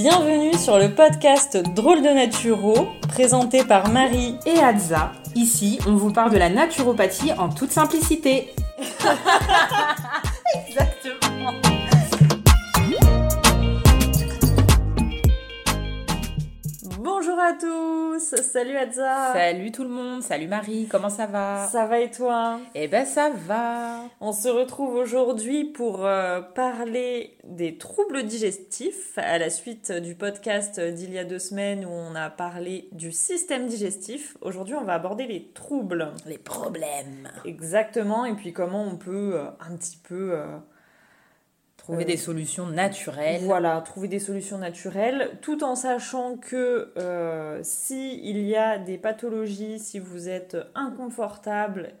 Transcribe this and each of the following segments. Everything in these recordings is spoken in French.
Bienvenue sur le podcast Drôle de Naturo, présenté par Marie et Adza. Ici, on vous parle de la naturopathie en toute simplicité. Bonjour à tous, salut Adza. Salut tout le monde, salut Marie, comment ça va? Ça va et toi? Eh ben ça va. On se retrouve aujourd'hui pour euh, parler des troubles digestifs à la suite du podcast d'il y a deux semaines où on a parlé du système digestif. Aujourd'hui on va aborder les troubles. Les problèmes. Exactement, et puis comment on peut euh, un petit peu... euh, Trouver des solutions naturelles. Voilà, trouver des solutions naturelles, tout en sachant que euh, si il y a des pathologies, si vous êtes inconfortable,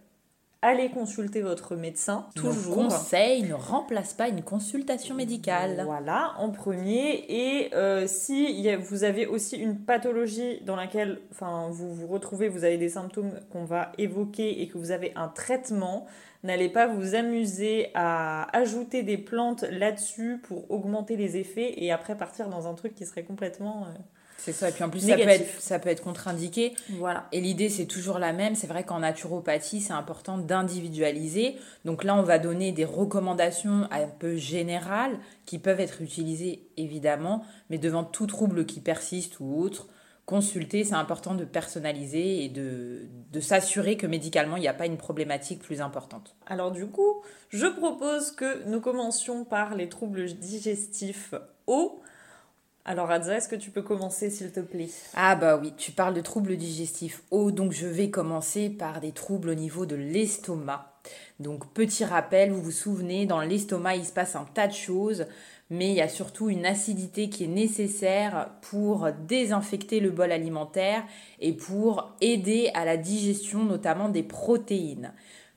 allez consulter votre médecin. Toujours. conseils ne remplacent pas une consultation médicale. Voilà, en premier. Et euh, si il y a- vous avez aussi une pathologie dans laquelle enfin, vous vous retrouvez, vous avez des symptômes qu'on va évoquer et que vous avez un traitement, n'allez pas vous amuser à ajouter des plantes là-dessus pour augmenter les effets et après partir dans un truc qui serait complètement... euh, C'est ça, et puis en plus ça peut, être, ça peut être contre-indiqué. Voilà. Et l'idée, c'est toujours la même. C'est vrai qu'en naturopathie, c'est important d'individualiser. Donc là, on va donner des recommandations un peu générales qui peuvent être utilisées, évidemment, mais devant tout trouble qui persiste ou autre, consulter, c'est important de personnaliser et de, de s'assurer que médicalement, il n'y a pas une problématique plus importante. Alors du coup, je propose que nous commencions par les troubles digestifs hauts. Alors Adza, est-ce que tu peux commencer s'il te plaît? Ah bah oui, tu parles de troubles digestifs hauts, donc je vais commencer par des troubles au niveau de l'estomac. Donc petit rappel, vous vous souvenez, dans l'estomac, il se passe un tas de choses, mais il y a surtout une acidité qui est nécessaire pour désinfecter le bol alimentaire et pour aider à la digestion notamment des protéines.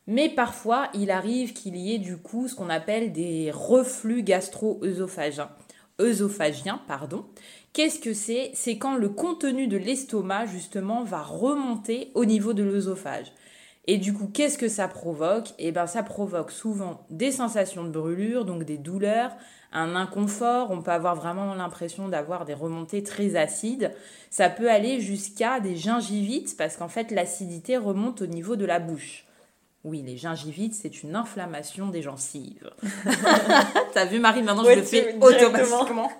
Mais parfois, il arrive qu'il y ait du coup ce qu'on appelle des reflux gastro-œsophagiens. œsophagiens, pardon. Qu'est-ce que c'est? C'est quand le contenu de l'estomac, justement, va remonter au niveau de l'œsophage. Et du coup, qu'est-ce que ça provoque? Eh bien, ça provoque souvent des sensations de brûlure, donc des douleurs, un inconfort. On peut avoir vraiment l'impression d'avoir des remontées très acides. Ça peut aller jusqu'à des gingivites, parce qu'en fait, l'acidité remonte au niveau de la bouche. Oui, les gingivites, c'est une inflammation des gencives. T'as vu, Marie, maintenant Ouais, je le fais automatiquement.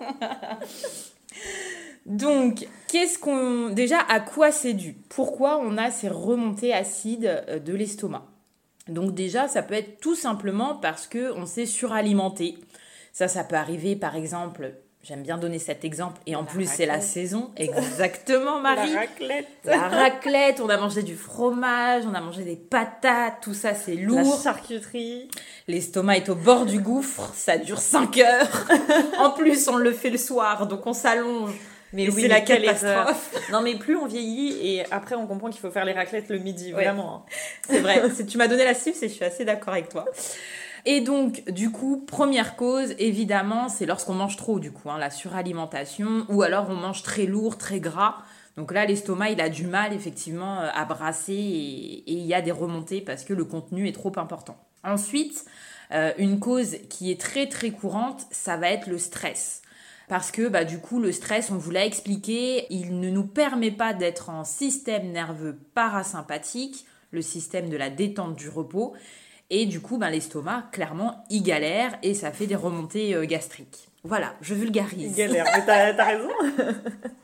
Donc, qu'est-ce qu'on. Déjà, à quoi c'est dû? Pourquoi on a ces remontées acides euh, de l'estomac? Donc, déjà, ça peut être tout simplement parce qu'on s'est suralimenté. Ça, ça peut arriver, par exemple. J'aime bien donner cet exemple, et en La plus, c'est la saison. Exactement, Marie. La raclette La raclette, on a mangé du fromage, on a mangé des patates, tout ça c'est La lourd. charcuterie L'estomac est au bord du gouffre, ça dure 5 heures. en plus, on le fait le soir, donc on s'allonge. Mais Et oui, c'est la catastrophe. Non mais plus on vieillit et après on comprend qu'il faut faire les raclettes le midi, Ouais. vraiment. hein. C'est vrai, tu m'as donné la cible et je suis assez d'accord avec toi. Et donc, du coup, première cause, évidemment, c'est lorsqu'on mange trop, du coup, hein, la suralimentation, ou alors on mange très lourd, très gras. Donc là, l'estomac, il a du mal, effectivement, euh, à brasser et il y a des remontées parce que le contenu est trop important. Ensuite, euh, une cause qui est très, très courante, ça va être le stress. Parce que bah, du coup, le stress, on vous l'a expliqué, il ne nous permet pas d'être en système nerveux parasympathique, le système de la détente du repos. Et du coup, ben, l'estomac, clairement, il galère et ça fait des remontées euh, gastriques. Voilà, je vulgarise. Galère, mais t'as t'as raison.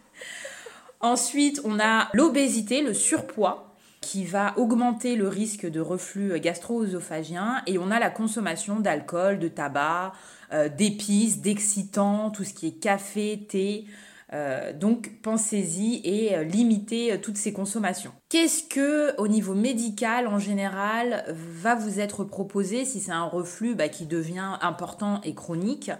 Ensuite, on a l'obésité, le surpoids, qui va augmenter le risque de reflux gastro-œsophagien. Et on a la consommation d'alcool, de tabac, euh, d'épices, d'excitants, tout ce qui est café, thé. Euh, donc pensez-y et euh, limitez euh, toutes ces consommations. Qu'est-ce que au niveau médical en général va vous être proposé si c'est un reflux bah, qui devient important et chronique?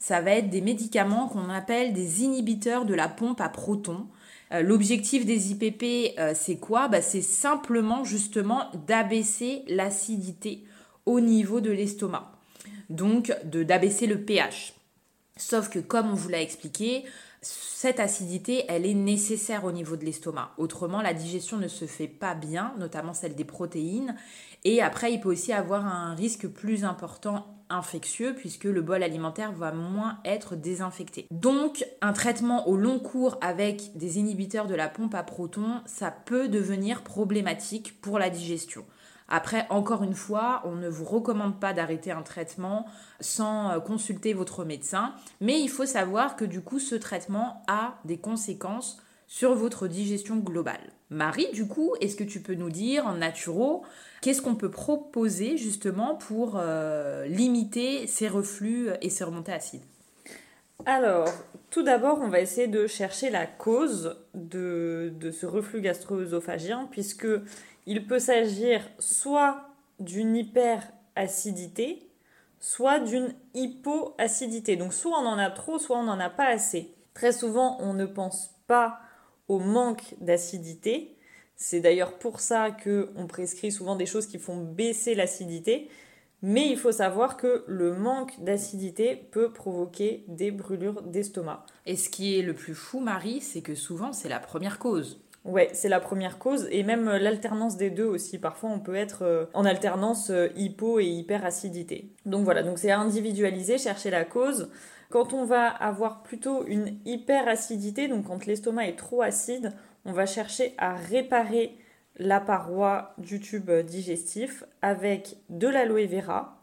Ça va être des médicaments qu'on appelle des inhibiteurs de la pompe à protons. L'objectif des IPP, c'est quoi? Bah, C'est simplement justement d'abaisser l'acidité au niveau de l'estomac. Donc d'abaisser le pH. Sauf que comme on vous l'a expliqué, cette acidité, elle est nécessaire au niveau de l'estomac. Autrement, la digestion ne se fait pas bien, notamment celle des protéines. Et après, il peut aussi avoir un risque plus important infectieux puisque le bol alimentaire va moins être désinfecté. Donc un traitement au long cours avec des inhibiteurs de la pompe à protons, ça peut devenir problématique pour la digestion. Après, encore une fois, on ne vous recommande pas d'arrêter un traitement sans euh, consulter votre médecin, mais il faut savoir que du coup, ce traitement a des conséquences sur votre digestion globale. Marie, du coup, est-ce que tu peux nous dire en naturo, qu'est-ce qu'on peut proposer justement pour euh, limiter ces reflux et ces remontées acides? Alors, tout d'abord, on va essayer de chercher la cause de, ce reflux gastro-œsophagien, puisque il peut s'agir soit d'une hyperacidité, soit d'une hypoacidité. Donc soit on en a trop, soit on n'en a pas assez. Très souvent, on ne pense pas au manque d'acidité. C'est d'ailleurs pour ça qu'on prescrit souvent des choses qui font baisser l'acidité. Mais il faut savoir que le manque d'acidité peut provoquer des brûlures d'estomac. Et ce qui est le plus fou, Marie, c'est que souvent c'est la première cause. Ouais, c'est la première cause et même euh, l'alternance des deux aussi. Parfois, on peut être euh, en alternance euh, hypo et hyperacidité. Donc voilà, donc c'est individualiser, chercher la cause. Quand on va avoir plutôt une hyperacidité, donc quand l'estomac est trop acide, on va chercher à réparer la paroi du tube digestif avec de l'aloe vera.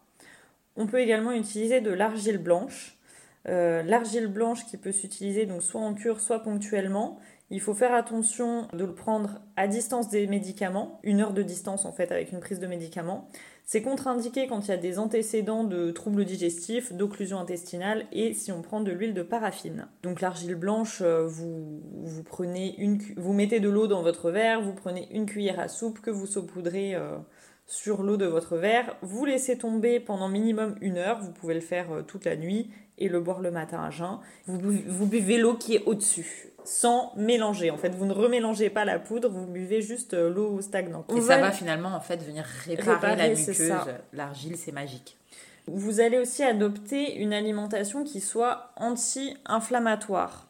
On peut également utiliser de l'argile blanche. l'argile blanche qui peut s'utiliser donc soit en cure, soit ponctuellement il faut faire attention de le prendre à distance des médicaments, une heure de distance en fait avec une prise de médicaments. C'est contre-indiqué quand il y a des antécédents de troubles digestifs, d'occlusion intestinale et si on prend de l'huile de paraffine. Donc l'argile blanche, euh, vous, vous, prenez une, vous mettez de l'eau dans votre verre, vous prenez une cuillère à soupe que vous saupoudrez euh, sur l'eau de votre verre, vous laissez tomber pendant minimum une heure, vous pouvez le faire euh, toute la nuit et le boire le matin à jeun. vous buvez l'eau qui est au-dessus sans mélanger. En fait, vous ne remélangez pas la poudre, vous buvez juste euh, l'eau stagnante. Et ça va finalement en fait venir réparer, la muqueuse. L'argile, c'est magique. Vous allez aussi adopter une alimentation qui soit anti-inflammatoire.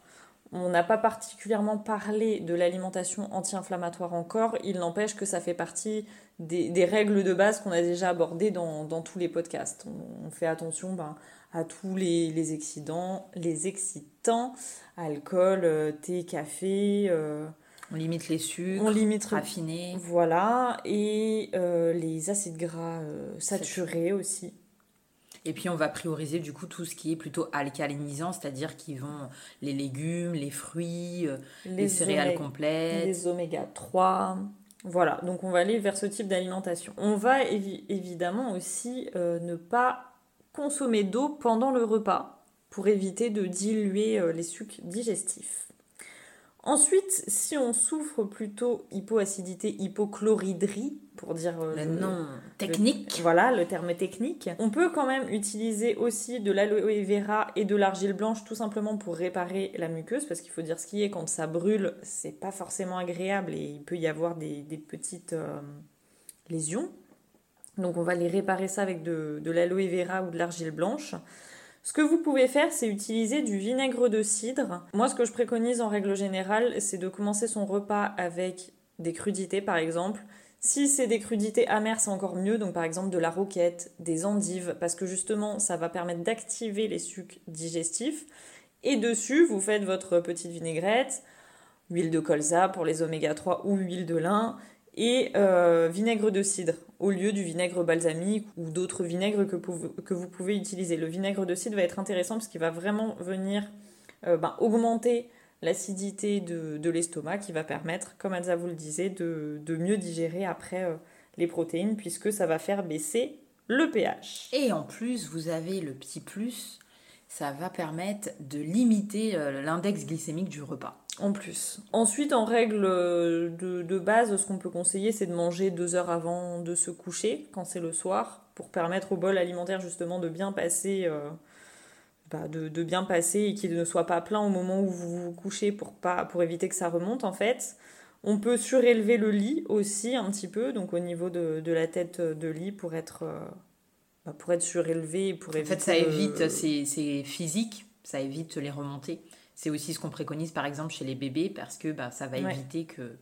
On n'a pas particulièrement parlé de l'alimentation anti-inflammatoire encore, il n'empêche que ça fait partie des, règles de base qu'on a déjà abordées dans, tous les podcasts. On, fait attention ben, à tous les, les excitants, les excitants, alcool, euh, thé, café. Euh, on limite les sucres, on limite raffinés. Voilà, et euh, les acides gras saturés aussi. Et puis on va prioriser du coup tout ce qui est plutôt alcalinisant, c'est-à-dire qui vont les légumes, les fruits, les, céréales complètes. Les oméga 3. Voilà, donc on va aller vers ce type d'alimentation. On va évidemment aussi ne pas consommer d'eau pendant le repas pour éviter de diluer euh, les sucs digestifs. Ensuite, si on souffre plutôt hypoacidité, hypochloridrie, pour dire euh, le nom technique, voilà le terme technique, on peut quand même utiliser aussi de l'aloe vera et de l'argile blanche tout simplement pour réparer la muqueuse, parce qu'il faut dire ce qui est quand ça brûle, c'est pas forcément agréable et il peut y avoir des, petites euh, lésions. Donc on va les réparer ça avec de, l'aloe vera ou de l'argile blanche. Ce que vous pouvez faire, c'est utiliser du vinaigre de cidre. Moi, ce que je préconise en règle générale, c'est de commencer son repas avec des crudités, par exemple. Si c'est des crudités amères, c'est encore mieux. Donc, par exemple, de la roquette, des endives, parce que justement, ça va permettre d'activer les sucs digestifs. Et dessus, vous faites votre petite vinaigrette, huile de colza pour les oméga 3 ou huile de lin, et euh, vinaigre de cidre au lieu du vinaigre balsamique ou d'autres vinaigres que, vous pouvez utiliser. Le vinaigre de cidre va être intéressant parce qu'il va vraiment venir euh, ben, augmenter l'acidité de, l'estomac qui va permettre, comme Elsa vous le disait, de, mieux digérer après euh, les protéines puisque ça va faire baisser le pH. Et en plus, vous avez le petit plus, ça va permettre de limiter l'index glycémique du repas. En plus. Ensuite, en règle de, base, ce qu'on peut conseiller, c'est de manger deux heures avant de se coucher, quand c'est le soir, pour permettre au bol alimentaire justement de bien passer, euh, bah, de, bien passer et qu'il ne soit pas plein au moment où vous vous couchez pour, pas, pour éviter que ça remonte en fait. On peut surélever le lit aussi un petit peu, donc au niveau de, la tête de lit pour être, euh, bah, pour être surélevé. Pour en fait, ça évite, c'est physique, ça évite les remontées. C'est aussi ce qu'on préconise par exemple chez les bébés parce que bah, ça va éviter que,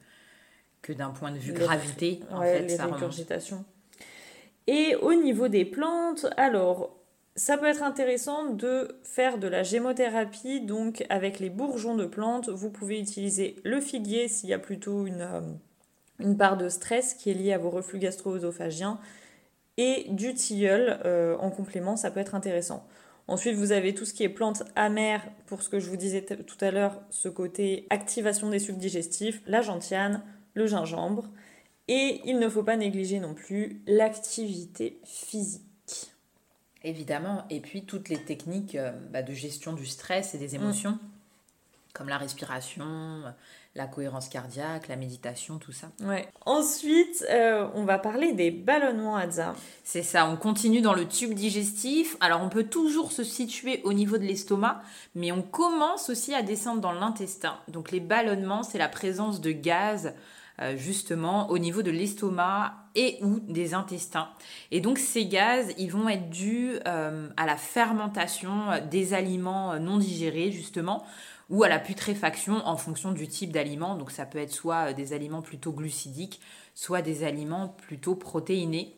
que d'un point de vue gravité, en fait, les ça Et au niveau des plantes, alors Ça peut être intéressant de faire de la gémothérapie, donc avec les bourgeons de plantes. Vous pouvez utiliser le figuier s'il y a plutôt une, euh, une part de stress qui est liée à vos reflux gastro-œsophagiens, et du tilleul euh, en complément, ça peut être intéressant. Ensuite, vous avez tout ce qui est plantes amères, pour ce que je vous disais tout à l'heure, ce côté activation des sucs digestifs, la gentiane, le gingembre. Et il ne faut pas négliger non plus l'activité physique. Évidemment, et puis toutes les techniques euh, bah, de gestion du stress et des émotions, mm. Comme la respiration, la cohérence cardiaque, la méditation, tout ça. Ouais. Ensuite, euh, on va parler des ballonnements Hadza. C'est ça, on continue dans le tube digestif. Alors on peut toujours se situer au niveau de l'estomac, mais on commence aussi à descendre dans l'intestin. Donc les ballonnements, c'est la présence de gaz euh, justement au niveau de l'estomac et ou des intestins. Et donc ces gaz, ils vont être dus euh, à la fermentation des aliments non digérés justement ou à la putréfaction en fonction du type d'aliment. Donc ça peut être soit euh, des aliments plutôt glucidiques, soit des aliments plutôt protéinés.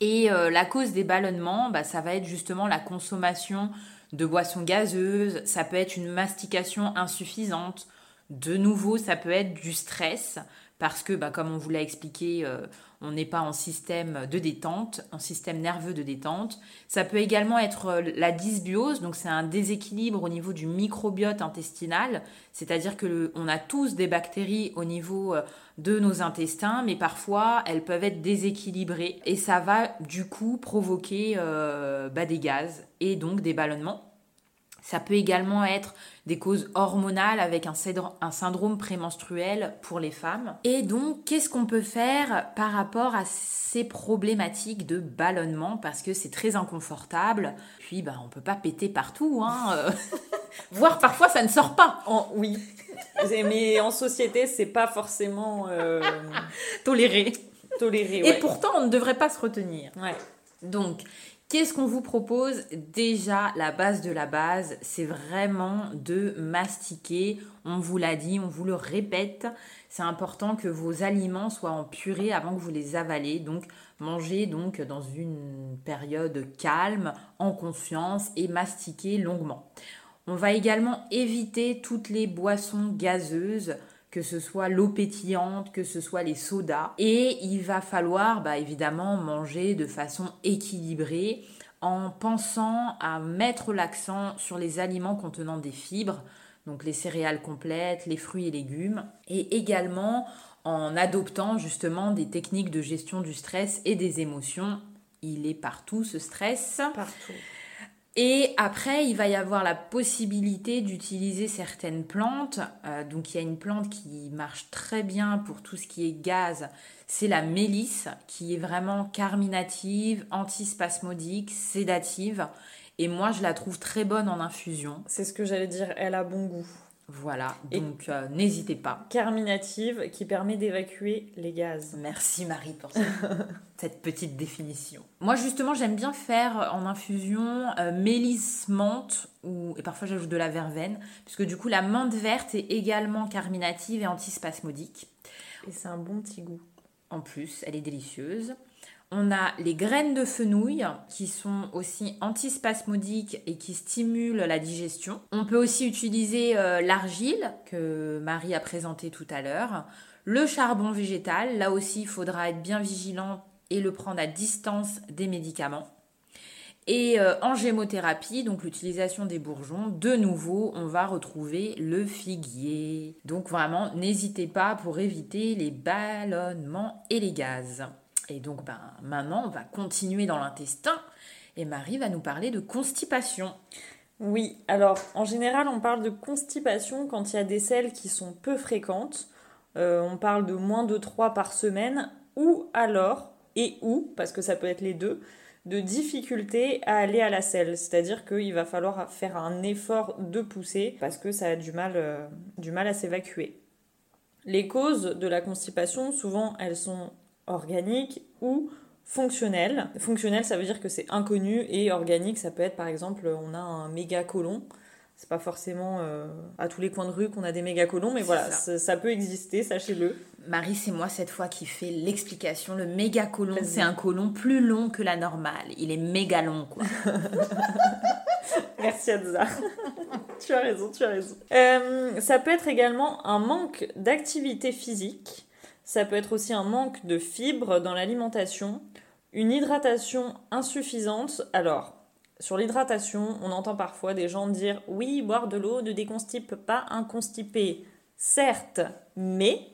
Et la cause des ballonnements, bah, ça va être justement la consommation de boissons gazeuses, ça peut être une mastication insuffisante, de nouveau, ça peut être du stress parce que, bah, comme on vous l'a expliqué, euh, on n'est pas en système de détente, en système nerveux de détente. Ça peut également être euh, la dysbiose, donc c'est un déséquilibre au niveau du microbiote intestinal, c'est-à-dire que on a tous des bactéries au niveau euh, de nos intestins, mais parfois elles peuvent être déséquilibrées et ça va du coup provoquer bah, des gaz et donc des ballonnements. Ça peut également être des causes hormonales avec un, syndrome prémenstruel pour les femmes. Et donc, qu'est-ce qu'on peut faire par rapport à ces problématiques de ballonnement? Parce que c'est très inconfortable. Puis, bah, on peut pas péter partout. Hein, euh. Voire parfois, ça ne sort pas. oui. Mais en société, c'est pas forcément euh, toléré. Toléré, Et pourtant, on ne devrait pas se retenir. Ouais. Donc, Qu'est-ce qu'on vous propose Déjà, la base de la base, c'est vraiment de mastiquer. On vous l'a dit, on vous le répète. C'est important que vos aliments soient en purée avant que vous les avalez. Donc, mangez donc dans une période calme, en confiance et mastiquez longuement. On va également éviter toutes les boissons gazeuses que ce soit l'eau pétillante, que ce soit les sodas. Et il va falloir bah, évidemment manger de façon équilibrée en pensant à mettre l'accent sur les aliments contenant des fibres, donc les céréales complètes, les fruits et légumes, et également en adoptant justement des techniques de gestion du stress et des émotions. Il est partout ce stress. Partout. Et après, il va y avoir la possibilité d'utiliser certaines plantes. Euh, donc, il y a une plante qui marche très bien pour tout ce qui est gaz. C'est la mélisse, qui est vraiment carminative, antispasmodique, sédative. Et moi, je la trouve très bonne en infusion. C'est ce que j'allais dire, elle a bon goût. Voilà, donc euh, n'hésitez pas. Carminative qui permet d'évacuer les gaz. Merci Marie pour cette petite définition. Moi justement j'aime bien faire en infusion euh, mélisse menthe ou, et parfois j'ajoute de la verveine puisque du coup la menthe verte est également carminative et antispasmodique. Et c'est un bon petit goût. En plus, elle est délicieuse. On a les graines de fenouil qui sont aussi antispasmodiques et qui stimulent la digestion. On peut aussi utiliser euh, l'argile que Marie a présenté tout à l'heure. Le charbon végétal, là aussi il faudra être bien vigilant et le prendre à distance des médicaments. Et euh, en gémothérapie, donc l'utilisation des bourgeons, de nouveau, on va retrouver le figuier. Donc vraiment, n'hésitez pas pour éviter les ballonnements et les gaz. Et donc ben, maintenant, va continuer dans l'intestin et Marie va nous parler de constipation. Oui, alors en général, on parle de constipation quand il y a des selles qui sont peu fréquentes. Euh, on parle de moins de 3 par semaine ou alors, et ou, parce que ça peut être les deux, de difficulté à aller à la selle. C'est-à-dire qu'il va falloir faire un effort de pousser parce que ça a du mal, euh, du mal à s'évacuer. Les causes de la constipation, souvent, elles sont organique ou fonctionnel. Fonctionnel, ça veut dire que c'est inconnu et organique, ça peut être par exemple, on a un méga colon. c'est pas forcément à tous les coins de rue qu'on a des méga colons, mais voilà, ça. peut exister, sachez-le. Marie, c'est moi cette fois qui fait l'explication. Le méga colon, c'est un colon plus long que la normale. Il est méga long, quoi. Merci Adza. tu as raison, tu as raison. Euh, ça peut être également un manque d'activité physique. Ça peut être aussi un manque de fibres dans l'alimentation. Une hydratation insuffisante. Alors, sur l'hydratation, on entend parfois des gens dire oui, boire de l'eau ne déconstipe pas un constipé. Certes, mais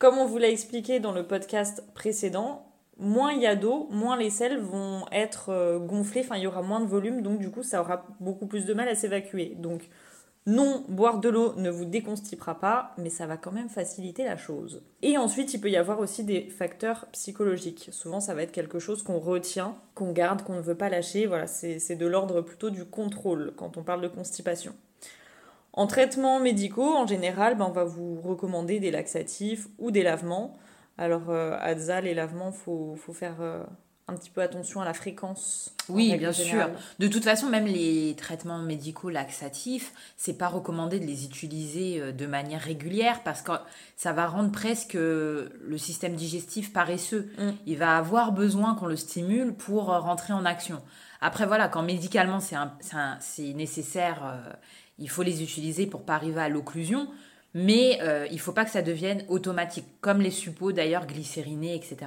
comme on vous l'a expliqué dans le podcast précédent, moins il y a d'eau, moins les selles vont être euh, gonflées, enfin il y aura moins de volume, donc du coup ça aura beaucoup plus de mal à s'évacuer. Donc non, boire de l'eau ne vous déconstipera pas, mais ça va quand même faciliter la chose. Et ensuite, il peut y avoir aussi des facteurs psychologiques. Souvent, ça va être quelque chose qu'on retient, qu'on garde, qu'on ne veut pas lâcher. Voilà, c'est de l'ordre plutôt du contrôle quand on parle de constipation. En traitement médicaux, en général, ben, on va vous recommander des laxatifs ou des lavements. Alors, euh, Adza, les lavements, il faut, faut, faire euh, un petit peu attention à la fréquence. Oui, bien sûr. De toute façon, même les traitements médicaux laxatifs, c'est pas recommandé de les utiliser euh, de manière régulière parce que ça va rendre presque euh, le système digestif paresseux. Mm. Il va avoir besoin qu'on le stimule pour euh, rentrer en action. Après, voilà, quand médicalement c'est nécessaire, il faut les utiliser pour pas arriver à l'occlusion. Mais il faut pas que ça devienne automatique, comme les suppos d'ailleurs glycérinés, etc.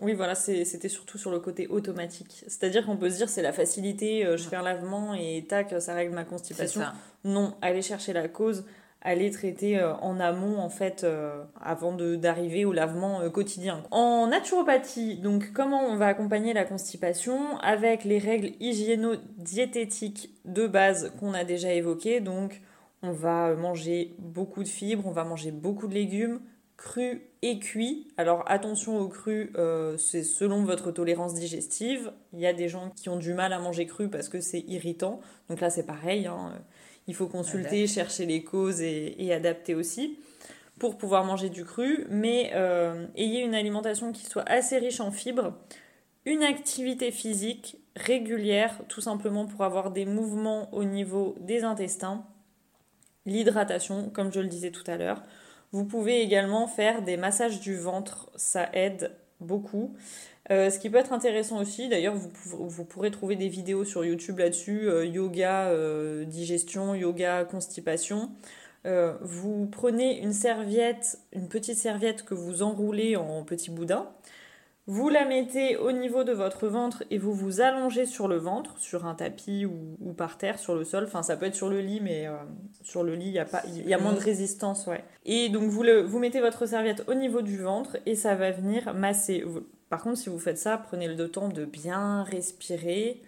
Oui, voilà, c'était surtout sur le côté automatique. C'est-à-dire qu'on peut se dire c'est la facilité, euh, je fais un lavement et tac, ça règle ma constipation. Non, aller chercher la cause, aller traiter euh, en amont en fait euh, avant d'arriver au lavement quotidien. En naturopathie, donc comment on va accompagner la constipation avec les règles hygiéno-diététiques de base qu'on a déjà évoquées. Donc on va manger beaucoup de fibres, on va manger beaucoup de légumes, cru et cuit. Alors attention au cru, euh, c'est selon votre tolérance digestive. Il y a des gens qui ont du mal à manger cru parce que c'est irritant. Donc là c'est pareil, hein. il faut consulter, chercher les causes et, adapter aussi pour pouvoir manger du cru. Mais euh, ayez une alimentation qui soit assez riche en fibres, une activité physique régulière, tout simplement pour avoir des mouvements au niveau des intestins, l'hydratation, comme je le disais tout à l'heure vous pouvez également faire des massages du ventre, ça aide beaucoup. Euh, ce qui peut être intéressant aussi, d'ailleurs, vous, pourrez trouver des vidéos sur YouTube là-dessus, euh, yoga euh, digestion, yoga constipation. vous prenez une serviette, une petite serviette que vous enroulez en petit boudin, vous la mettez au niveau de votre ventre et vous vous allongez sur le ventre, sur un tapis ou, par terre, sur le sol. Enfin, ça peut être sur le lit, mais euh, sur le lit, il y, a pas, y a moins de résistance. Ouais. Et donc, vous, le, vous mettez votre serviette au niveau du ventre et ça va venir masser. Par contre, si vous faites ça, prenez le temps de bien respirer,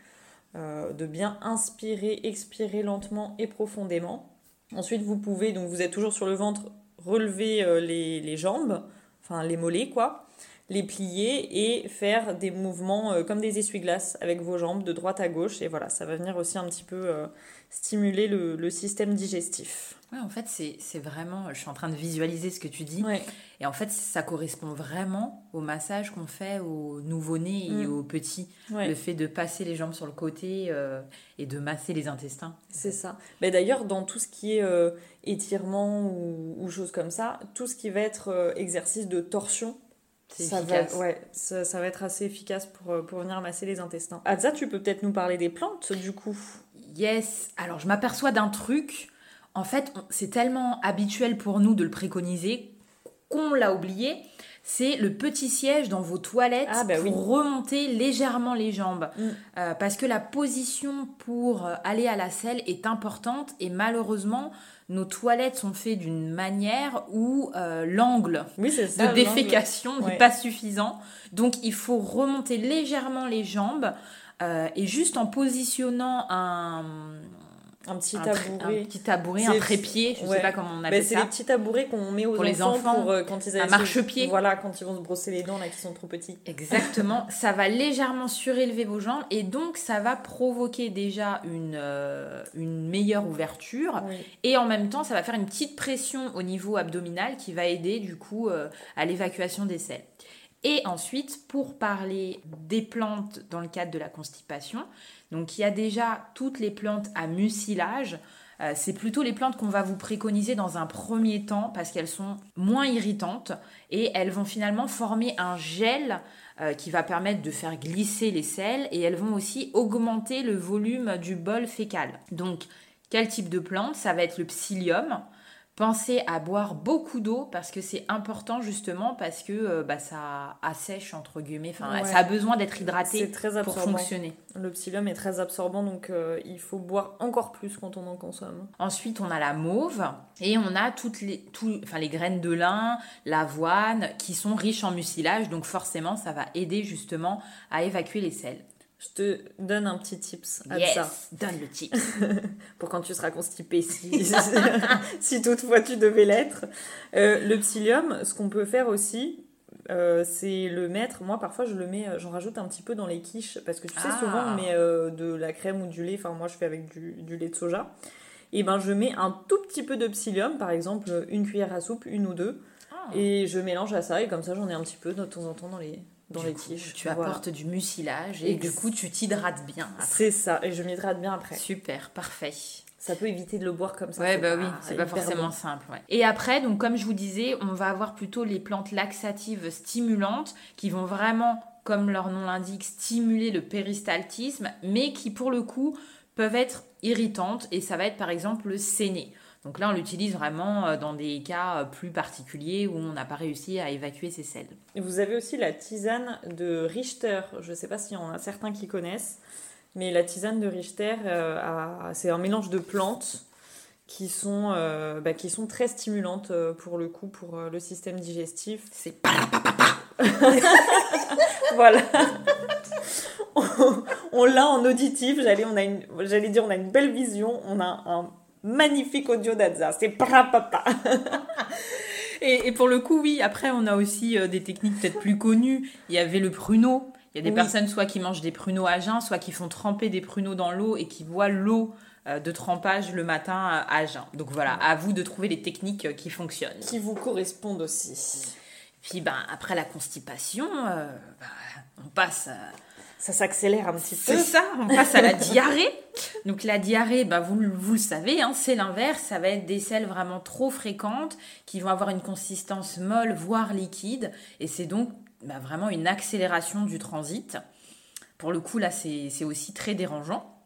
euh, de bien inspirer, expirer lentement et profondément. Ensuite, vous pouvez, donc vous êtes toujours sur le ventre, relever euh, les, les jambes, enfin les mollets, quoi les plier et faire des mouvements euh, comme des essuie-glaces avec vos jambes de droite à gauche. Et voilà, ça va venir aussi un petit peu euh, stimuler le, système digestif. Ouais, en fait, c'est vraiment, je suis en train de visualiser ce que tu dis. Et en fait, ça correspond vraiment au massage qu'on fait aux nouveau-nés et mm. aux petits. Le fait de passer les jambes sur le côté euh, et de masser les intestins. C'est ça. Mais D'ailleurs, dans tout ce qui est étirement ou, ou choses comme ça, tout ce qui va être exercice de torsion, ça va, ouais, ça, va être assez efficace pour, euh, pour venir masser les intestins. Adza, tu peux peut-être nous parler des plantes du coup? Yes, alors je m'aperçois d'un truc. En fait, c'est tellement habituel pour nous de le préconiser qu'on l'a oublié. C'est le petit siège dans vos toilettes ah, bah pour remonter légèrement les jambes. Mm. Euh, parce que la position pour euh, aller à la selle est importante et malheureusement, nos toilettes sont faites d'une manière où euh, l'angle de défécation n'est pas suffisant. Donc il faut remonter légèrement les jambes euh, et juste en positionnant un, un petit tabouret. Un, petit tabouret, un trépied, je ne sais pas comment on appelle ça. C'est les petits tabourets qu'on met aux pour enfants, les enfants pour, euh, quand ils un marchepied. Voilà, quand ils vont se brosser les dents, là, qui sont trop petits. Exactement. ça va légèrement surélever vos jambes et donc ça va provoquer déjà une, euh, une meilleure ouverture. Et en même temps, ça va faire une petite pression au niveau abdominal qui va aider du coup euh, à l'évacuation des selles. Et ensuite, pour parler des plantes dans le cadre de la constipation, donc il y a déjà toutes les plantes à mucilage. Euh, c'est plutôt les plantes qu'on va vous préconiser dans un premier temps parce qu'elles sont moins irritantes et elles vont finalement former un gel euh, qui va permettre de faire glisser les selles et elles vont aussi augmenter le volume du bol fécal. Donc, quel type de plante? Ça va être le psyllium. Pensez à boire beaucoup d'eau parce que c'est important justement parce que euh, bah, ça assèche entre guillemets. Enfin, ça a besoin d'être hydraté pour fonctionner. Le psyllium est très absorbant donc euh, il faut boire encore plus quand on en consomme. Ensuite, on a la mauve et on a toutes les, enfin, les graines de lin, l'avoine qui sont riches en mucilage donc forcément ça va aider justement à évacuer les sels. Je te donne un petit tips à yes, ça. donne le tips. Pour quand tu seras constipé, si, si toutefois tu devais l'être. Euh, le psyllium, ce qu'on peut faire aussi, euh, c'est le mettre. Moi, parfois, je le mets, euh, j'en rajoute un petit peu dans les quiches parce que tu sais, souvent, on ah. met de la crème ou du lait. Enfin, moi, je fais avec du, du, lait de soja. Et ben, je mets un tout petit peu de psyllium, par exemple, une cuillère à soupe, une ou deux. Ah. Et je mélange à ça, et comme ça, j'en ai un petit peu de temps en temps dans les, dans les tiges. Tu apportes du mucilage et, du coup tu t'hydrates bien. C'est ça, et je m'hydrate bien après. Super, parfait. Ça peut éviter de le boire comme ça. Ouais, bah oui, c'est pas forcément simple. Et après, donc comme je vous disais, on va avoir plutôt les plantes laxatives stimulantes qui vont vraiment, comme leur nom l'indique, stimuler le péristaltisme, mais qui pour le coup peuvent être irritantes et ça va être par exemple le séné. Donc là, on l'utilise vraiment euh, dans des cas euh, plus particuliers où on n'a pas réussi à évacuer ces selles. Et vous avez aussi la tisane de Richter. Je ne sais pas s'il y en a certains qui connaissent, mais la tisane de Richter, euh, c'est un mélange de plantes qui sont, bah, qui sont très stimulantes pour le coup, pour le système digestif. C'est voilà. on, on l'a en auditif, j'allais, on a une, j'allais dire on a une belle vision, on a un magnifique audio d'Adza. C'est papa. et, et pour le coup, oui, après, on a aussi euh, des techniques peut-être plus connues. Il y avait le pruneau. Il y a des personnes soit qui mangent des pruneaux à jeun, soit qui font tremper des pruneaux dans l'eau et qui boivent l'eau euh, de trempage le matin euh, à jeun. Donc voilà, à vous de trouver les techniques qui fonctionnent. Qui vous correspondent aussi. Puis ben, après la constipation, ben, on passe ça s'accélère un petit peu. C'est ça, on passe à la diarrhée. Donc la diarrhée, bah, vous, vous le savez, hein, c'est l'inverse, ça va être des selles vraiment trop fréquentes qui vont avoir une consistance molle, voire liquide, et c'est donc bah, vraiment une accélération du transit. Pour le coup, là, c'est aussi très dérangeant.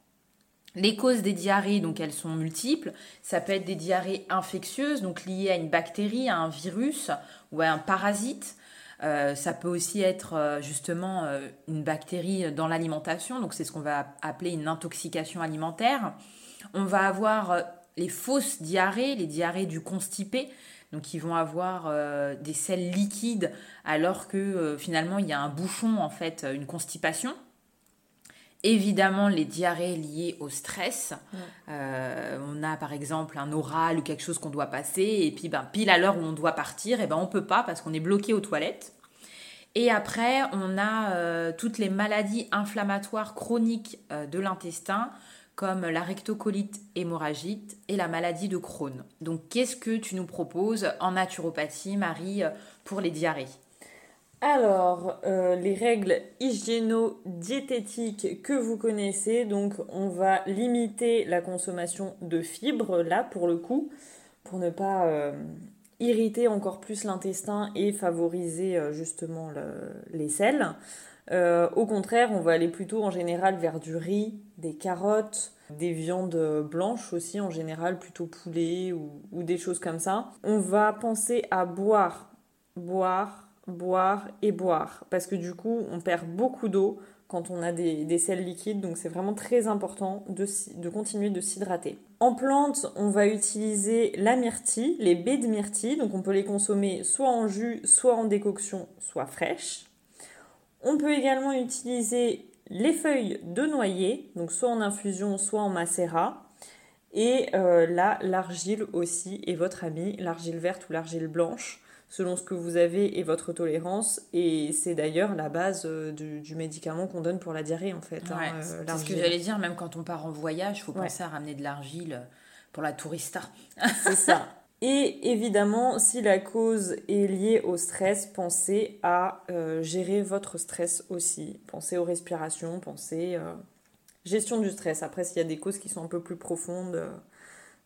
Les causes des diarrhées, donc elles sont multiples. Ça peut être des diarrhées infectieuses, donc liées à une bactérie, à un virus ou à un parasite. Euh, ça peut aussi être euh, justement euh, une bactérie dans l'alimentation, donc c'est ce qu'on va appeler une intoxication alimentaire. On va avoir les fausses diarrhées, les diarrhées du constipé, donc qui vont avoir des selles liquides alors que finalement il y a un bouchon en fait, une constipation. Évidemment, les diarrhées liées au stress. on a par exemple un oral ou quelque chose qu'on doit passer, et puis ben, pile à l'heure où on doit partir, et ben, on peut pas parce qu'on est bloqué aux toilettes. Et après, on a euh, toutes les maladies inflammatoires chroniques euh, de l'intestin, comme la rectocolite hémorragique et la maladie de Crohn. Donc, qu'est-ce que tu nous proposes en naturopathie, Marie, euh, pour les diarrhées? Alors, les règles hygiéno-diététiques que vous connaissez, donc on va limiter la consommation de fibres, là pour le coup, pour ne pas irriter encore plus l'intestin et favoriser euh, justement les sels. Euh, au contraire, on va aller plutôt en général vers du riz, des carottes, des viandes blanches aussi en général, plutôt poulet ou, ou des choses comme ça. On va penser à boire, boire, boire et boire parce que du coup on perd beaucoup d'eau quand on a des, sels liquides, donc c'est vraiment très important de, continuer de s'hydrater. En plante, on va utiliser la myrtille, les baies de myrtille, donc on peut les consommer soit en jus, soit en décoction, soit fraîches. On peut également utiliser les feuilles de noyer, donc soit en infusion, soit en macérat. Et euh, là, l'argile aussi est votre amie, l'argile verte ou l'argile blanche selon ce que vous avez et votre tolérance. Et c'est d'ailleurs la base euh, du, médicament qu'on donne pour la diarrhée, en fait. Hein, euh, c'est ce que j'allais dire, même quand on part en voyage, il faut penser à ramener de l'argile pour la tourista. c'est ça. Et évidemment, si la cause est liée au stress, pensez à euh, gérer votre stress aussi. Pensez aux respirations, pensez gestion du stress. Après, s'il y a des causes qui sont un peu plus profondes,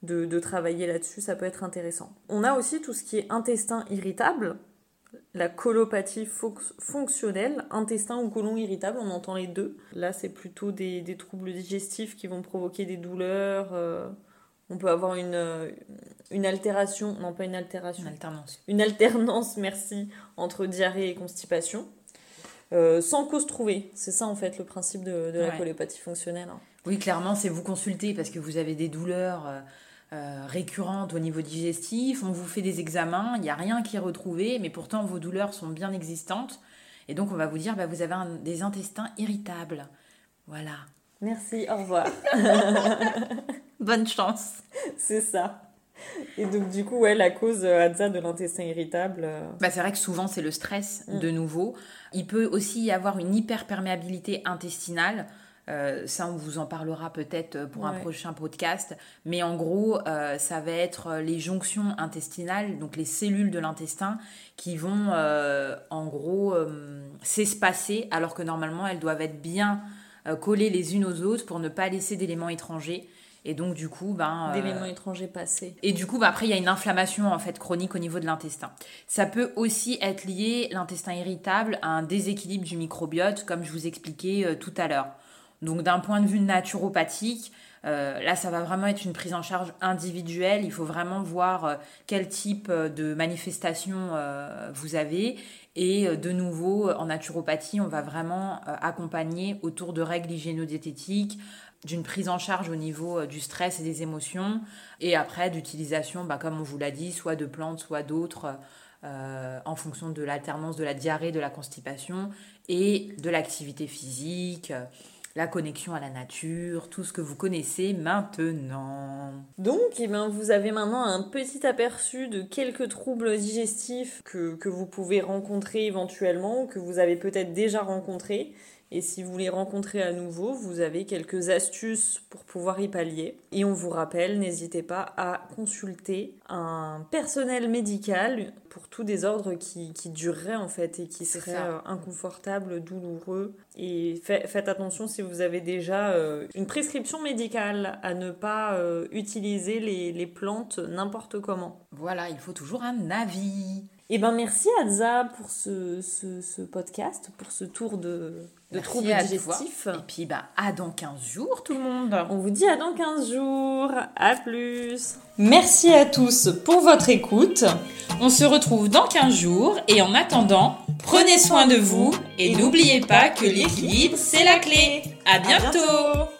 de, travailler là-dessus, ça peut être intéressant. On a aussi tout ce qui est intestin irritable, la colopathie fonctionnelle, intestin ou côlon irritable, on entend les deux. Là, c'est plutôt des, troubles digestifs qui vont provoquer des douleurs. Euh, on peut avoir une, euh, une altération, non pas une altération. Une alternance. Une alternance, merci, entre diarrhée et constipation. Euh, sans cause trouvée. C'est ça en fait le principe de, la colopathie fonctionnelle. Hein. Oui, clairement, c'est vous consulter parce que vous avez des douleurs euh, récurrentes au niveau digestif, on vous fait des examens, il n'y a rien qui est retrouvé, mais pourtant vos douleurs sont bien existantes. Et donc on va vous dire, bah, vous avez des intestins irritables. Voilà. Merci, au revoir. Bonne chance. C'est ça. Et donc, du coup, ouais, la cause euh, de l'intestin irritable. Euh, bah, c'est vrai que souvent, c'est le stress, mm. de nouveau. Il peut aussi y avoir une hyperperméabilité intestinale. Euh, ça, on vous en parlera peut-être pour un prochain podcast. Mais en gros, euh, ça va être les jonctions intestinales, donc les cellules de l'intestin, qui vont en gros s'espacer, alors que normalement, elles doivent être bien collées les unes aux autres pour ne pas laisser d'éléments étrangers. Et donc, du coup, ben. D'éléments étrangers passés. Et du coup, ben, après, il y a une inflammation, en fait, chronique au niveau de l'intestin. Ça peut aussi être lié, l'intestin irritable, à un déséquilibre du microbiote, comme je vous expliquais euh, tout à l'heure. Donc, d'un point de vue naturopathique, euh, là, ça va vraiment être une prise en charge individuelle. Il faut vraiment voir euh, quel type de manifestation vous avez. Et de nouveau, en naturopathie, on va vraiment accompagner autour de règles hygiéno-diététiques, d'une prise en charge au niveau euh, du stress et des émotions, et après d'utilisation, bah, comme on vous l'a dit, soit de plantes, soit d'autres, euh, en fonction de l'alternance de la diarrhée, de la constipation, et de l'activité physique, la connexion à la nature, tout ce que vous connaissez maintenant. Donc, eh ben, vous avez maintenant un petit aperçu de quelques troubles digestifs que, que vous pouvez rencontrer éventuellement, que vous avez peut-être déjà rencontrés et si vous les rencontrez à nouveau, vous avez quelques astuces pour pouvoir y pallier. Et on vous rappelle, n'hésitez pas à consulter un personnel médical pour tout désordre qui, qui durerait en fait et qui serait euh, inconfortable, douloureux. Et faites attention si vous avez déjà euh, une prescription médicale à ne pas euh, utiliser les, les plantes n'importe comment. Voilà, il faut toujours un avis. Eh ben merci Adza pour ce, ce, ce podcast, pour ce tour de, de troubles digestifs. Et puis bah à dans 15 jours tout le monde. On vous dit à dans 15 jours. À plus. Merci à tous pour votre écoute. On se retrouve dans 15 jours et en attendant, prenez soin de vous et n'oubliez pas que l'équilibre c'est la clé. À bientôt.